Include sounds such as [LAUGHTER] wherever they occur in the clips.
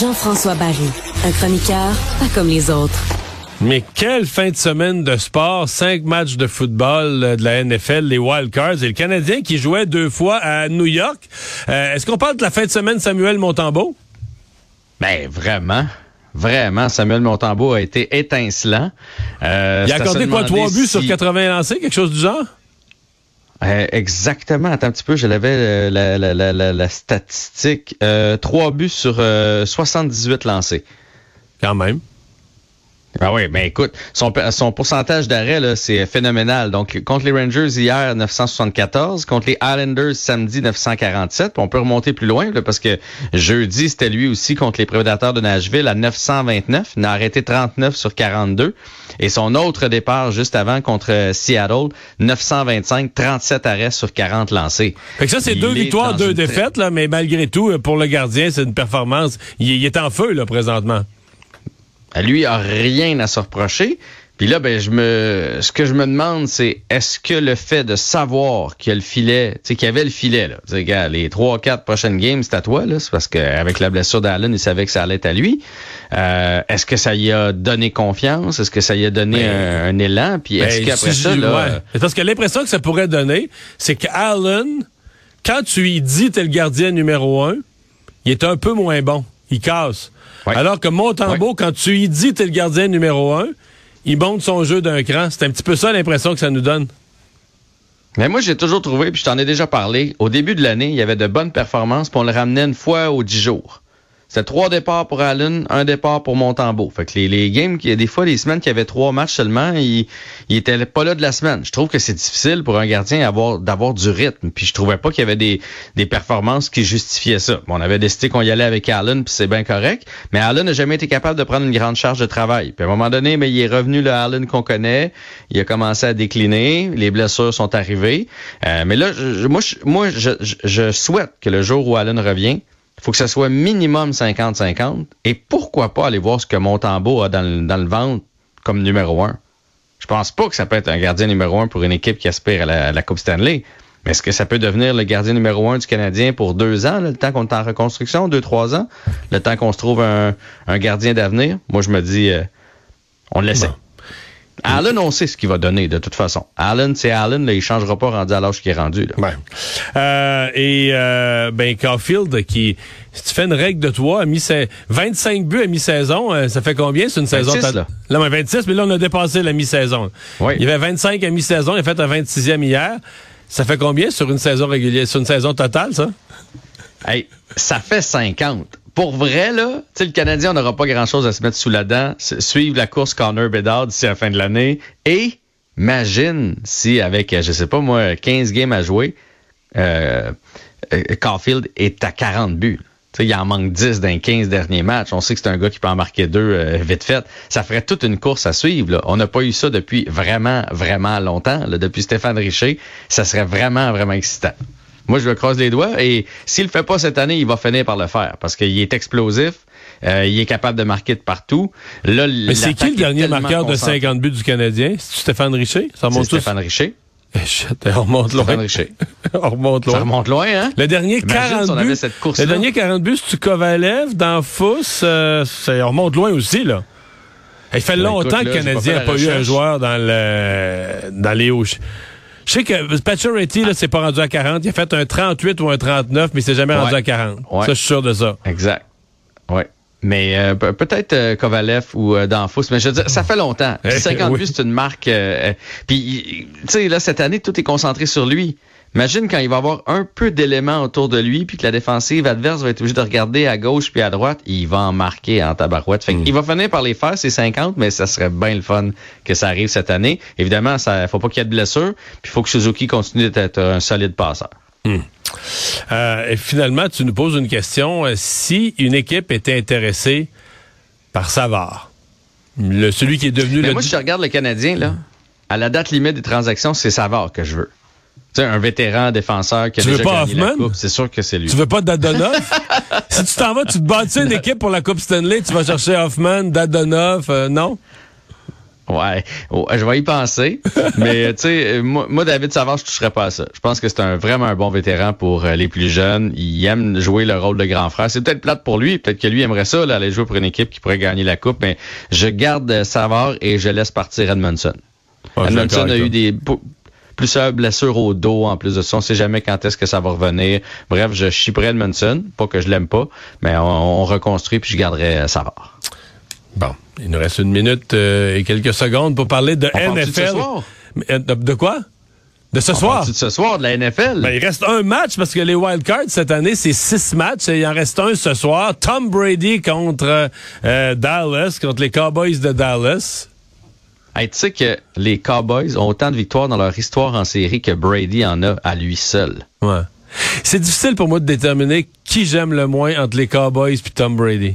Jean-François Barry, un chroniqueur pas comme les autres. Mais quelle fin de semaine de sport, cinq matchs de football euh, de la NFL, les Wildcards et le Canadien qui jouait deux fois à New York. Euh, est-ce qu'on parle de la fin de semaine Samuel Montembeau? Ben vraiment. Vraiment, Samuel Montembeau a été étincelant. Euh, Il a accordé quoi, trois buts sur 80 lancés, quelque chose du genre? Euh, exactement. Attends un petit peu, je l'avais euh, la, la, la, la, statistique. Euh, trois buts sur 78 lancés. Quand même. Ah oui, mais écoute, son, son pourcentage d'arrêt, c'est phénoménal. Donc, contre les Rangers hier, 974. Contre les Islanders, samedi, 947. on peut remonter plus loin, parce que jeudi, c'était lui aussi contre les Prédateurs de Nashville à 929. Il a arrêté 39 sur 42. Et son autre départ juste avant contre Seattle, 925, 37 arrêts sur 40 lancés. Fait que ça, c'est deux victoires, deux défaites, là, mais malgré tout, pour le gardien, c'est une performance. Il, il est en feu, là, présentement. Lui a rien à se reprocher. Puis là, ben, je me, ce que je me demande, c'est est-ce que le fait de savoir qu'il y a le filet, tu sais, qu'il y avait le filet, là, les trois, quatre prochaines games, c'est à toi, là, c'est parce qu'avec la blessure d'Allen, il savait que ça allait être à lui. Euh, est-ce que ça y a donné confiance? Est-ce que ça y a donné ben, un, élan? Puis est-ce ben, qu'après ça, là... Parce que l'impression que ça pourrait donner, c'est qu'Allen, quand tu lui dis t'es le gardien numéro un, il est un peu moins bon. Il casse. Alors que Montembeau, quand tu lui dis t'es le gardien numéro un, il monte son jeu d'un cran. C'est un petit peu ça l'impression que ça nous donne. Mais moi, j'ai toujours trouvé, puis je t'en ai déjà parlé, au début de l'année, il y avait de bonnes performances, puis on le ramenait une fois aux dix jours. C'était trois départs pour Allen, un départ pour Montembeau. Fait que les, les games, des fois, les semaines qui avaient trois matchs seulement, il, il était pas là de la semaine. Je trouve que c'est difficile pour un gardien d'avoir, du rythme. Puis je trouvais pas qu'il y avait des, des performances qui justifiaient ça. on avait décidé qu'on y allait avec Allen, puis c'est bien correct. Mais Allen n'a jamais été capable de prendre une grande charge de travail. Puis à un moment donné, mais il est revenu le Allen qu'on connaît. Il a commencé à décliner. Les blessures sont arrivées. Euh, mais là, moi, je, moi, je, je souhaite que le jour où Allen revient, faut que ça soit minimum 50-50. Et pourquoi pas aller voir ce que Montembeau a dans le, dans ventre comme numéro un? Je pense pas que ça peut être un gardien numéro un pour une équipe qui aspire à la, Coupe Stanley. Mais est-ce que ça peut devenir le gardien numéro un du Canadien pour deux ans, le temps qu'on est en reconstruction, deux, trois ans, le temps qu'on se trouve un, gardien d'avenir? Moi, je me dis, euh, on le laisse. Allen, on sait ce qu'il va donner de toute façon. Allen, c'est Allen, là, il changera pas rendu à l'âge qu'il est rendu. Là. Euh, et euh, ben Caulfield, qui, si tu fais une règle de toi, a mis 25 buts à mi-saison, euh, ça fait combien? C'est une 26, saison... Là. là mais 26, mais là, on a dépassé la mi-saison. Il y avait 25 à mi-saison, il a fait un 26e hier. Ça fait combien sur une saison régulière, sur une saison totale, ça? Hey, ça fait 50 pour vrai, là, le Canadien, n'aura pas grand-chose à se mettre sous la dent. Suivre la course Connor Bedard d'ici la fin de l'année. Et imagine si, avec, je sais pas moi, 15 games à jouer, euh, euh, Caulfield est à 40 buts. sais, il en manque 10 dans les 15 derniers matchs. On sait que c'est un gars qui peut en marquer deux euh, vite fait. Ça ferait toute une course à suivre. On n'a pas eu ça depuis vraiment, vraiment longtemps. Depuis Stéphane Richer, ça serait vraiment, vraiment excitant. Moi, je le croise les doigts. Et s'il le fait pas cette année, il va finir par le faire parce qu'il est explosif. Euh, il est capable de marquer de partout. Là, Mais c'est qui le dernier marqueur de 50 buts du Canadien? C'est Stéphane Richer? Ça remonte Stéphane Richer. Eh, on remonte loin. [LAUGHS] on remonte loin. Ça remonte loin, hein? Le dernier 40 buts. le dernier 40 buts, c'est Kovalev, dans Fous, euh, on remonte loin aussi, là. Il fait longtemps que le Canadien n'a pas eu un joueur dans le dans les hauts. Je sais que Pacioretty, là, c'est pas rendu à 40. Il a fait un 38 ou un 39, mais c'est jamais rendu à 40. Ça, je suis sûr de ça. Exact. Ouais. Mais euh, peut-être euh, Kovalev ou euh, Danfous, mais je veux dire, ça fait longtemps. [LAUGHS] 50 buts, c'est une marque. Puis, tu sais, là, cette année, tout est concentré sur lui. Imagine quand il va avoir un peu d'éléments autour de lui, puis que la défensive adverse va être obligée de regarder à gauche puis à droite, il va en marquer en tabarouette. Fait mm. Il va finir par les faire, c'est 50, mais ça serait bien le fun que ça arrive cette année. Évidemment, ça faut pas qu'il y ait de blessures, puis il faut que Suzuki continue d'être un solide passeur. Mm. Euh, et finalement, tu nous poses une question. Euh, si une équipe était intéressée par Savard, le, celui qui est devenu mais Moi, si je regarde le Canadien, là, à la date limite des transactions, c'est Savard que je veux. Tu sais, un vétéran défenseur qui a tu déjà veux pas gagné la coupe, c'est sûr que c'est lui. Tu veux pas Dadonov? [LAUGHS] si tu t'en vas, tu te bâtis une équipe pour la Coupe Stanley, tu vas chercher Hoffman, Dadonov, euh, non? Ouais, je vais y penser. [LAUGHS] mais tu sais, moi, David Savard, je toucherais pas à ça. Je pense que c'est un vraiment un bon vétéran pour euh, les plus jeunes. Il aime jouer le rôle de grand frère. C'est peut-être plate pour lui. Peut-être que lui aimerait ça, là, aller jouer pour une équipe qui pourrait gagner la coupe. Mais je garde Savard et je laisse partir Edmondson. Edmondson a eu des plusieurs blessures au dos en plus de ça. On sait jamais quand est-ce que ça va revenir. Bref, je chipperai Edmondson. Pas que je l'aime pas, mais on, reconstruit puis je garderai Savard. Bon, il nous reste une minute euh, et quelques secondes pour parler de NFL. Euh, de, quoi? De ce soir? De ce soir, de la NFL. Ben, il reste un match parce que les wildcards cette année, c'est six matchs et il en reste un ce soir. Tom Brady contre euh, Dallas, contre les Cowboys de Dallas. Tu sais que les Cowboys ont autant de victoires dans leur histoire en série que Brady en a à lui seul. Ouais. C'est difficile pour moi de déterminer qui j'aime le moins entre les Cowboys et Tom Brady.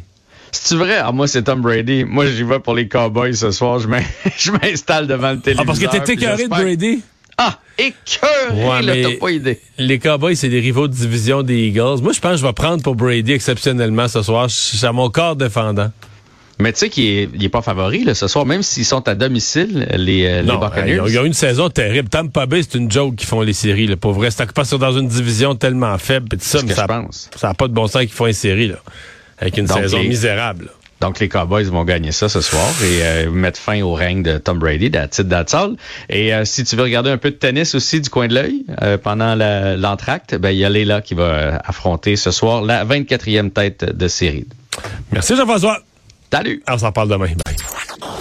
C'est vrai? Ah, moi, c'est Tom Brady. Moi, j'y vais pour les Cowboys ce soir. Je [LAUGHS] m'installe devant le téléviseur. Ah, parce que t'es écœuré de Brady? Ah, écœuré, là, t'as pas idée. Les Cowboys, c'est des rivaux de division des Eagles. Moi, je pense que je vais prendre pour Brady exceptionnellement ce soir. C'est à mon corps défendant. Mais tu sais qu'il est, pas favori là, ce soir, même s'ils sont à domicile, les, euh, non, les Buccaneers. Ils ont une saison terrible. Tampa Bay, c'est une joke qui font les séries. Là. Pour vrai, c'est pas dans une division tellement faible. ça, mais ça, ça n'a pas de bon sens qu'ils font une série. Là, avec une saison misérable. Donc, les Cowboys vont gagner ça ce soir et euh, mettre fin au règne de Tom Brady, that's it, that's Et euh, si tu veux regarder un peu de tennis aussi du coin de l'œil euh, pendant l'entracte, ben, il y a Léla qui va affronter ce soir la 24e tête de série. Merci Jean-François. Salut. On s'en parle demain. Bye.